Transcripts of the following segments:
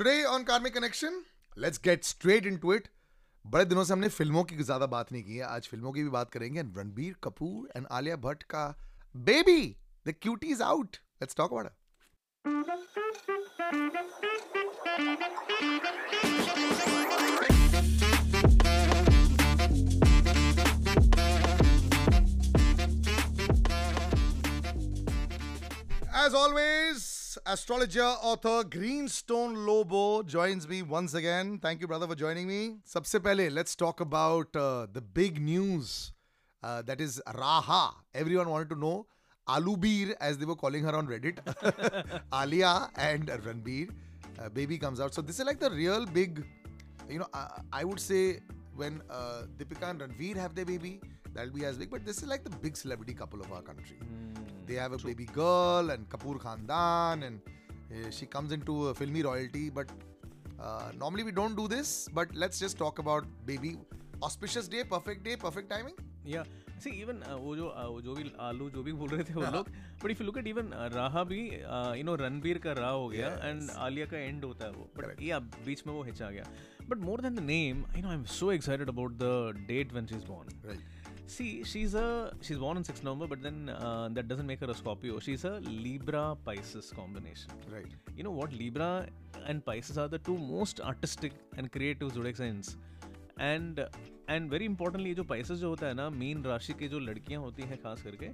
Today on Karmic Connection, let's get straight into it बड़े दिनों से हमने फ़िल्मों की ज़्यादा बात नहीं की है। आज फ़िल्मों की भी बात करेंगे। एंड रणबीर कपूर एंड आलिया भट्ट का baby the cutie is out let's talk about As always, astrologer, author Greenstone Lobo joins me once again. Thank you, brother, for joining me. सबसे पहले, let's talk about uh, the big news uh, that is Raha. Everyone wanted to know Alu Beer, as they were calling her on Reddit. Alia and Ranbir. Uh, baby comes out. So this is like the real big, you know, uh, I would say when uh, Deepika and Ranveer have their baby, that'll be as big. But this is like the big celebrity couple of our country. They have a True. baby girl and Kapoor Khandan, and uh, she comes into uh, filmy royalty. But uh, normally we don't do this. But let's just talk about baby. Auspicious day, perfect day, perfect timing. या see even वो जो uh, वो जो भी आलू जो भी बोल रहे थे वो लोग but if you look at even Raha भी यू नो रणबीर का रा हो गया एंड आलिया का एंड होता है वो बट या बीच में वो हिचा गया but more than the name you know I am so excited about the date when she is born Right. See, she's a she's born on 6 November, but then uh, that doesn't make her a Scorpio. She's a Libra Pisces combination. Right. You know what? Libra and Pisces are the two most artistic and creative zodiac signs. And and very importantly जो Pisces जो होता है ना mean राशि की जो लड़कियाँ होती हैं खास करके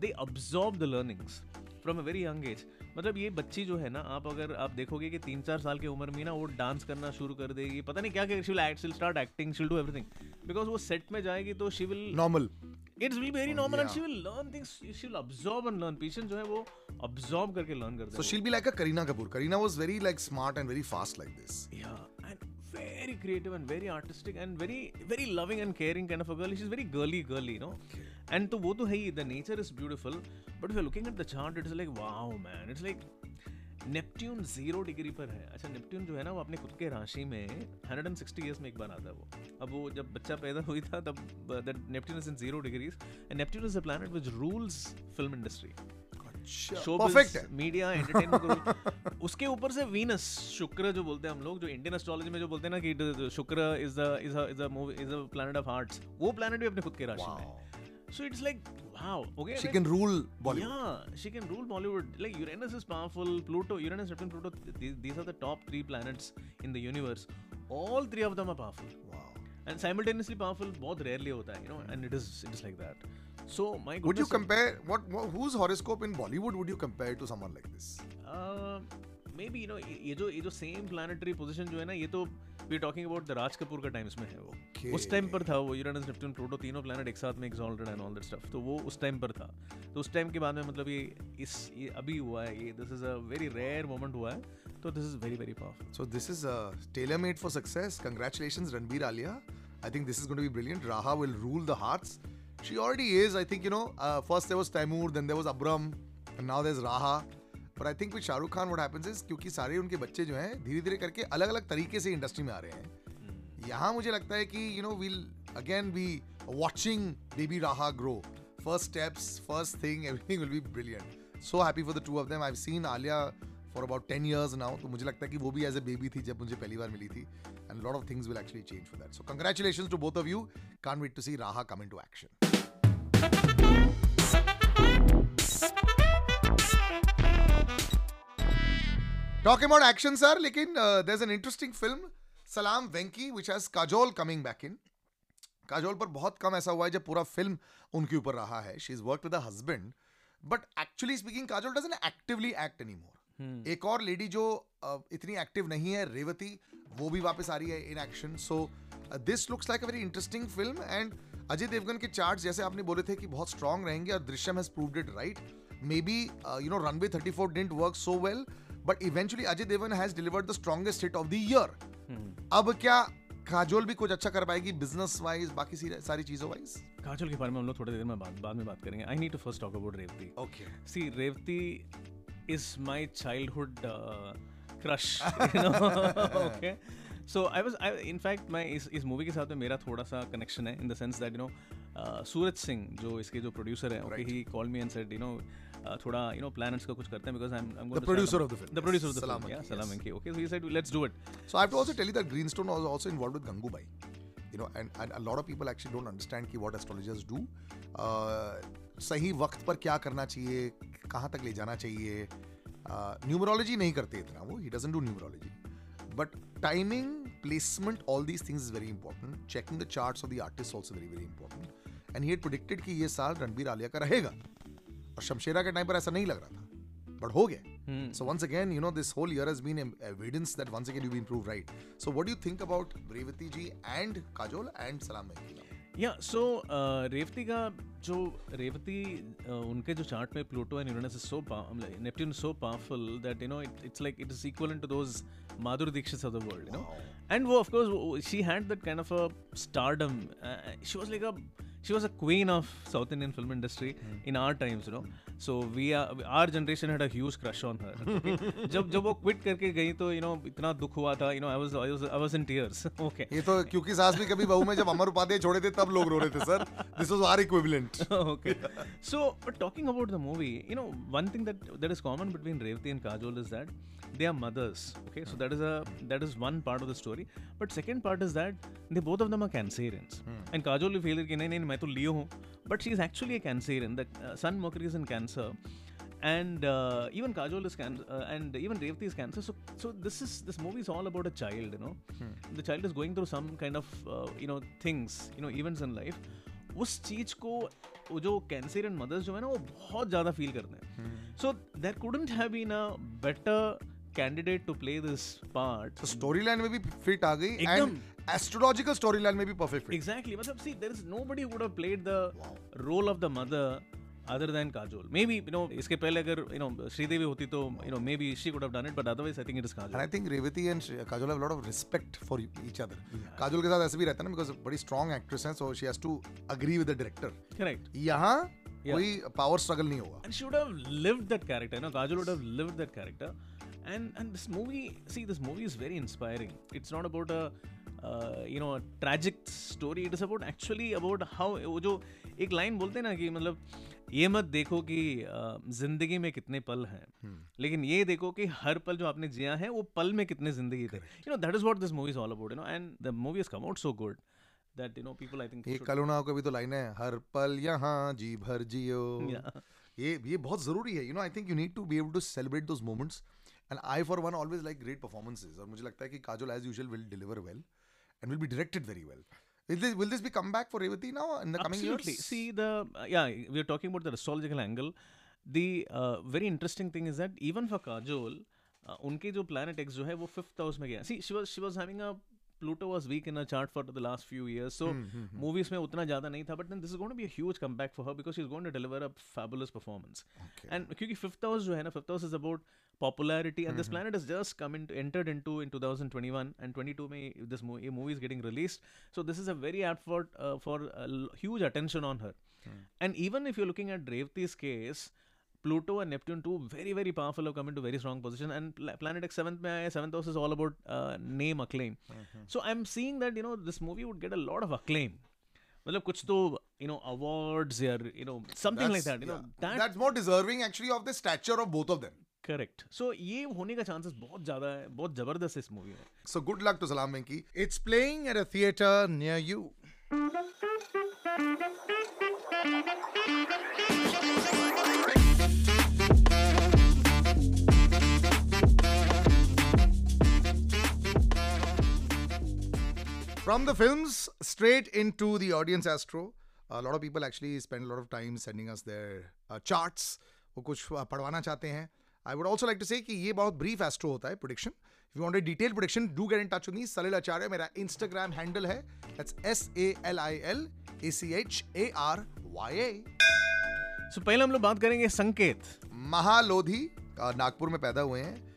they absorb the learnings from a very young age मतलब ये बच्ची जो है ना आप अगर आप देखोगे कि तीन चार साल की उम्र में ना वो डांस करना शुरू कर देगी पता नहीं क्या क्या she'll act she'll start acting she'll do everything because वो सेट में जाएगी तो she will Normal. It's will very normal and. She will learn things she will absorb and learn patient जो है वो अब्जॉर्ब करके लर्न करते So हैं she'll be like a Karina Kapoor. Karina was very like smart and very fast like this. Yeah, and very creative and very artistic and very very loving and caring kind of a girl. She's very girly, girly, you know. And तो वो तो है ही the nature is beautiful, but if you're looking at the chart, it's like wow, man. It's like Neptune zero degree पर है अच्छा Neptune जो है ना वो अपने खुद के राशि में 160 इयर्स में एक बार आता है वो अब वो जब बच्चा पैदा हुई था तब that Neptune is in zero degrees and Neptune is a planet which rules film industry show media entertainment उसके ऊपर से वीनस शुक्र जो बोलते हैं हम लोग जो इंडियन एस्ट्रोलॉजी में जो बोलते हैं ना कि शुक्र is the is a is a movie is a planet of hearts वो प्लैनेट भी अपने खुद के राशि में so it's like wow okay She like, can rule Bollywood. Yeah, she can rule Bollywood. Like Uranus is powerful. Pluto, Uranus, Neptune, Pluto. These, these are the top three planets in the universe. All three of them are powerful. Wow. And simultaneously powerful बहुत rarely होता है, you know. And it is it is like that. So my Would you goodness. compare what, what whose horoscope in Bollywood would you compare to someone like this? Maybe you know ये जो ये जो same planetary position जो है ना ये तो we talking about the Raj Kapoor का टाइम्स में है वो Okay. उस टाइम पर था वो यूरेनस नेपट्टून प्लूटो तीनों प्लैनेट एक साथ में exalted and all that stuff तो वो उस टाइम पर था तो उस टाइम के बाद में मतलब ये इस ये अभी हुआ है ये this is a very rare moment हुआ है तो this is very very powerful So this is uh, tailor made for success. Congratulations, Ranbir Alia. I think this is going to be brilliant. Raha will rule the hearts. She already is. I think you know. Uh, first there was Taimur, then there was Abram, and now there's Raha. But I think with Shahrukh Khan, what happens is क्योंकि सारे उनके बच्चे जो हैं धीरे धीरे करके अलग अलग तरीके से इंडस्ट्री में आ रहे हैं यहाँ मुझे लगता है कि you know will again be watching baby Raha grow first steps first thing everything will be brilliant so happy for the two of them I seen Alia for about ten years now तो मुझे लगता है कि वो भी एज ए बेबी थी जब मुझे पहली बार मिली थी and lot of things will actually change for that so congratulation to both of you can wait to see Raha come in to action Talking about action, sir, लेकिन uh, there's an interesting film, Salam Venki, which has Kajol coming back in. Kajol पर बहुत कम ऐसा हुआ है जब पूरा film उनके ऊपर रहा है. She is work with husband but actually speaking Kajol doesn't actively act any more एक और लेडी जो इतनी एक्टिव नहीं है रेवती वो भी वापस आ रही है in action so this looks like a very interesting film and Ajay Devgn के चार्ट जैसे आपने बोले थे कि बहुत स्ट्रांग रहेंगे और Drishyam has proved it right maybe you know runway 34 didn't work so well but eventually Ajay Devgn has delivered the strongest hit of the year अब क्या काजोल भी कुछ अच्छा कर पाएगी बिज़नेस वाइज बाकी सारी चीज़ों वाइज काजोल के बारे में हम लोग थोड़ी देर में बाद बाद में बात करेंगे। I need to first talk about Revathi. Okay see Revathi is my childhood uh, crush you know okay so i was I, in fact my इस इस मूवी के साथ में मेरा थोड़ा सा कनेक्शन है in the sense that you know Suraj Singh जो इसके जो प्रोड्यूसर है okay. He call me and said you know uh, थोड़ा you know planets का कुछ करते हैं because I'm I'm going The to start producer a- of the film, the producer of yes. the Salam film yeah Venki, Salam yes. Venki okay so he said let's do it So I have to also tell you that Greenstone was also involved with Gangubai. You know, and, and a lot of people actually don't understand कि what astrologers do. Uh, सही वक्त पर क्या करना चाहिए? कहाँ तक ले जाना चाहिए? न्यूमरोलॉजी नहीं करते इतना वो he doesn't do numerology but timing placement all these things is very important checking the charts of the artist also very very important and he predicted कि ये साल रणबीर आलिया का रहेगा। और शमशेरा के टाइम पर ऐसा नहीं लग रहा था। बट हो गया। So once again you know this this whole year has been em- evidence that once again you've been proved right. So what do you think about Revati ji and Kajol and या so Revathi का जो रेवती उनके जो chart में Pluto and Uranus is so Neptune so powerful that you know it it's like it is equal to those Madhuri Dixit of the world you know and वो of course she had that kind of a stardom she was like a she was a queen of south Indian film industry in our times you know so we our generation had a huge crush on her जब जब वो quit करके गई तो you no इतना दुख हुआ था you know I was I was in tears okay ये तो क्योंकि सास भी कभी बहू में जब अमर उपाध्याय छोड़े थे तब लोग रो रहे थे sir. This was our equivalent okay so talking about the movie you know one thing that that is common between Revathi and Kajol is that they are mothers okay so that is a that is one part of the story but second part is that they both of them are Cancerians and Kajol feel कि नहीं नहीं मैं तो लियो हूँ। But she is actually a Cancerian. The uh, Sun Mercury is in Cancer. And uh, even Kajol is cancer, uh, and even Revati is cancer. So, so this is this movie is all about a child. You know, hmm. the child is going through some kind of uh, you know things, you know, events in life. उस चीज़ को वो जो कैंसरियन mother's जो है ना वो बहुत ज़्यादा फील करते हैं so there couldn't have been a better candidate to play this part तो स्टोरी लाइन में भी फिट आ गई एंड। एस्ट्रोलॉजिकल स्टोरी लाइन में भी परफेक्ट एग्जैक्टली मतलब see there is nobody would have played the role of the mother other than Kajol maybe you know इसके पहले अगर यू नो श्रीदेवी होती तो you know maybe she could have done it but otherwise I think it is and Kajol I think Revathi and Kajol have lot of respect for each other Kajol के साथ ऐसे भी रहता है ना because बड़ी स्ट्रांग एक्ट्रेस है so she has to agree with the director correct यहाँ कोई पावर स्ट्रगल नहीं होगा and she would have lived that character. You know, Kajol would have lived that character. And and this movie, see, this movie is very inspiring. It's not about a you know a tragic story. It is about actually about how वो जो एक line बोलते हैं ना कि मतलब ये मत देखो कि uh, ज़िंदगी में कितने पल हैं। लेकिन ये देखो कि हर पल जो आपने जिया है वो पल में कितने ज़िंदगी थे। You know that is what this movie is all about you know and the movie has come out so good that you know people I think ये कलुना को भी तो लाइन है। हर पल यहाँ जी भर जियो। ये ये बहुत ज़रूरी है you know I think you need to be able to celebrate those moments and I for one always like great performances और मुझे लगता है कि Kajol as usual will deliver well And will be directed very well Will this, will this be come back for Revati now in the coming Absolutely. years? See the uh, yeah, we are talking about the astrological angle. The uh, very interesting thing is that even for Kajol, uh, उनके जो planet X जो है वो fifth house में गया. See, she was she was having a Pluto was weak in her chart for the last few years, so movies में उतना ज़्यादा नहीं था. But then this is going to be a huge comeback for her because she's going to deliver a fabulous performance. Okay. And क्योंकि fifth house जो है ना, fifth house is about popularity, and this planet has just come into entered into in 2021 and 22 में this movie, movie is getting released. So this is a very apt for uh, for uh, l- huge attention on her. And even if you're looking at Revati's case, Pluto and Neptune too very very powerful have come into very strong position. And pla- Planet X seventh में आया seventh house is all about uh, name acclaim. Mm-hmm. So I'm seeing that you know this movie would get a lot of acclaim. मतलब कुछ तो you know awards या you know something like that you know yeah. that That's more deserving actually of the stature of both of them. Correct so ये होने का chances बहुत ज़्यादा है बहुत ज़बरदस्त है इस मूवी में So good luck to Salam Venki. It's playing at a theater near you. From the films straight into the audience astro. A lot of people actually spend a lot of time sending us their uh, charts. वो कुछ uh, पढ़वाना चाहते हैं I would also like to say कि ये बहुत brief astro होता है prediction if you want a detailed prediction do get in touch with me Salil Acharya मेरा इंस्टाग्राम हैंडल है that's S A L I L A C H A R Y A so पहले हम लोग बात करेंगे संकेत महालोधी नागपुर में पैदा हुए हैं अ,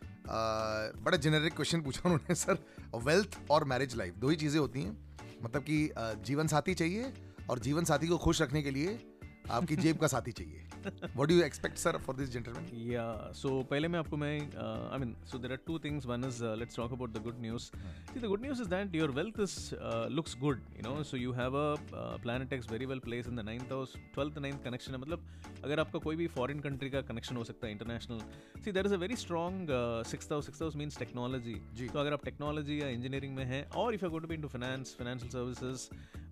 बड़ा जेनेरिक क्वेश्चन पूछा उन्होंने, सर। वेल्थ और मैरिज लाइफ दो ही चीज़ें होती हैं। मतलब कि जीवन साथी चाहिए और जीवन साथी को खुश रखने के लिए आपकी जेब का साथी चाहिए what do you expect sir for this gentleman Yeah. So पहले मैं आपको मैं uh, I mean so there are two things. One is uh, let's talk about the good news. See the good news is that your wealth is uh, looks good. You know so you have a uh, Planet X very well placed in the ninth house, twelfth ninth connection है मतलब अगर आपका कोई भी foreign country का connection हो सकता है international see there is a very strong six house six house means technology जी। तो अगर आप टेक्नोलॉजी या इंजीनियरिंग में हैं और if you go to be into finance financial services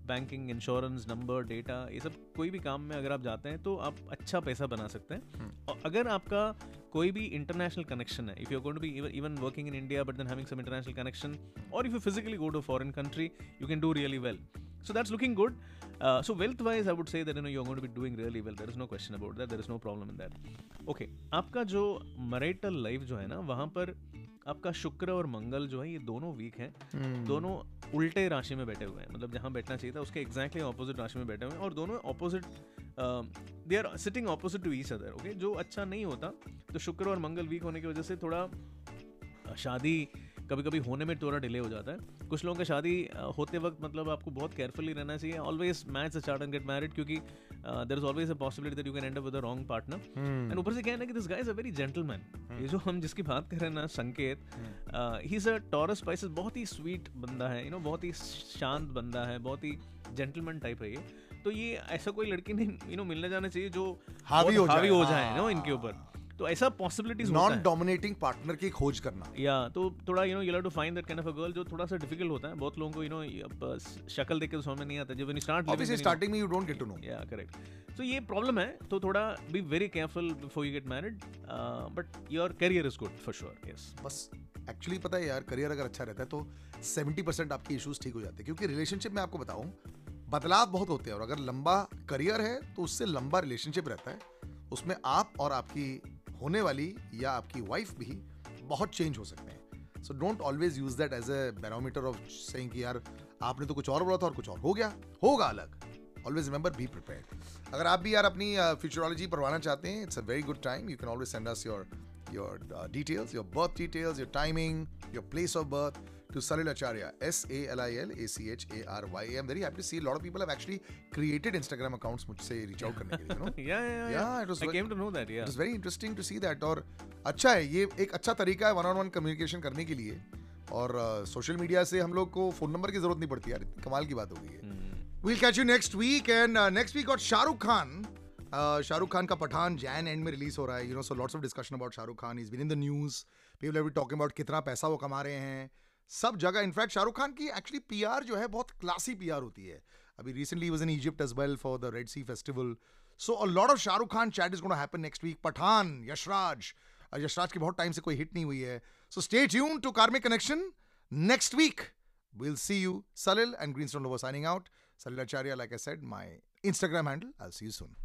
banking insurance number data ये सब कोई भी काम में अगर आप जाते हैं तो आप अच्छा पैसा बना सकते हैं। और अगर आपका कोई भी इंटरनेशनल कनेक्शन है if you going to be even working in India but then having some international connection और if you physically go to foreign country you can do really well so that's looking good. Uh, so wealth wise i would say that you know you're going to be doing really well. There is no question about that. There is no problem in that. Okay. आपका जो marital life जो है ना वहाँ पर आपका शुक्र और मंगल जो है ये दोनों वीक हैं। दोनों उल्टे राशि में बैठे हुए हैं। मतलब जहाँ बैठना चाहिए था उसके एग्जैक्टली ऑपोजिट राशि में बैठे हुए हैं और दोनों opposite they are sitting opposite to each other okay जो अच्छा नहीं होता तो शुक्र और मंगल वीक होने की वजह से थोड़ा शादी कभी कभी होने में थोड़ा डिले हो जाता है। कुछ लोगों का शादी होते वक्त मतलब आपको बहुत केयरफुली रहना चाहिए। Always match a chart and get married क्योंकि there is always a possibility that you can end up with a wrong partner and ऊपर से क्या है कि this guy is a very gentleman ये जो हम जिसकी बात कर रहे हैं ना Sanket he is a Taurus spices बहुत ही स्वीट बंदा है यू नो बहुत ही शांत बंदा है बहुत ही जेंटलमैन टाइप है ये। तो ये ऐसा कोई लड़की नहीं यू नो मिलने जाना चाहिए जो हावी हो जाए, जाए हाँ। नो इनके ऊपर। तो ऐसा पॉसिबिलिटीज नॉन डोमिनेटिंग पार्टनर की खोज करना। या तो थोड़ा you know you to find that kind of a girl जो थोड़ा सा डिफ़िकल्ट होता है। बहुत लोगों को यू नो शक्ल देख के तो समझ में नहीं आता। जब स्टार्ट ऑब्वियसली स्टार्टिंग में you don't get to know या करेक्ट तो ये प्रॉब्लम है तो थोड़ा be very careful before you get married but your career is good for sure yes बस एक्चुअली पता है यार करियर अगर अच्छा रहता है तो 70% आपकी इश्यूज़ ठीक हो जाते हैं। क्योंकि रिलेशनशिप में आपको बताऊँ बदलाव बहुत होते हैं। और अगर लंबा करियर है तो उससे लंबा रिलेशनशिप रहता है। उसमें आप और आपकी होने वाली या आपकी वाइफ भी बहुत चेंज हो सकते हैं। So don't always use that as a barometer of saying कि यार, आपने तो कुछ और बोला था और कुछ और हो गया, होगा अलग। ऑलवेज रिमेंबर बी प्रिपेयर अगर आप भी यार अपनी फ्यूचरोलॉजी पढ़वाना चाहते हैं it's a very good time you can always send us your your details your birth details your timing your place of birth to Salil Acharya, S A L I L A C H A R Y A. I'm very happy to see a lot of people have actually created Instagram accounts मुझसे reach out करने के लिए, you know. या या Yeah, it was ve- came to know that या It was very interesting to see that और अच्छा है ये एक अच्छा तरीका है वन ऑन वन कम्युनिकेशन करने के लिए और सोशल मीडिया से हम लोग को फ़ोन नंबर की ज़रूरत नहीं पड़ती यार कमाल की बात हो गई है We'll catch you next week and uh, next week got Shahrukh Khan. Uh, Shahrukh Khan का पठान जैन एंड में रिलीज़ हो रहा है you know so lots of discussion about Shahrukh Khan is been in the news people have talking about कितना पैसा वो कमा रहे हैं सब जगह इनफैक्ट शाहरुख खान की एक्चुअली पीआर जो है बहुत क्लासी पीआर होती है अभी recently was in Egypt as well for the Red Sea festival so a lot of Shahrukh Khan chat is gonna happen next week Pathaan Yashraj Yashraj की बहुत time से कोई हिट नहीं हुई है so stay tune to karmic connection next week We'll see you. Salil and Greenstone Lovo signing out. Salil Acharya, like I said, my Instagram handle. I'll see you soon.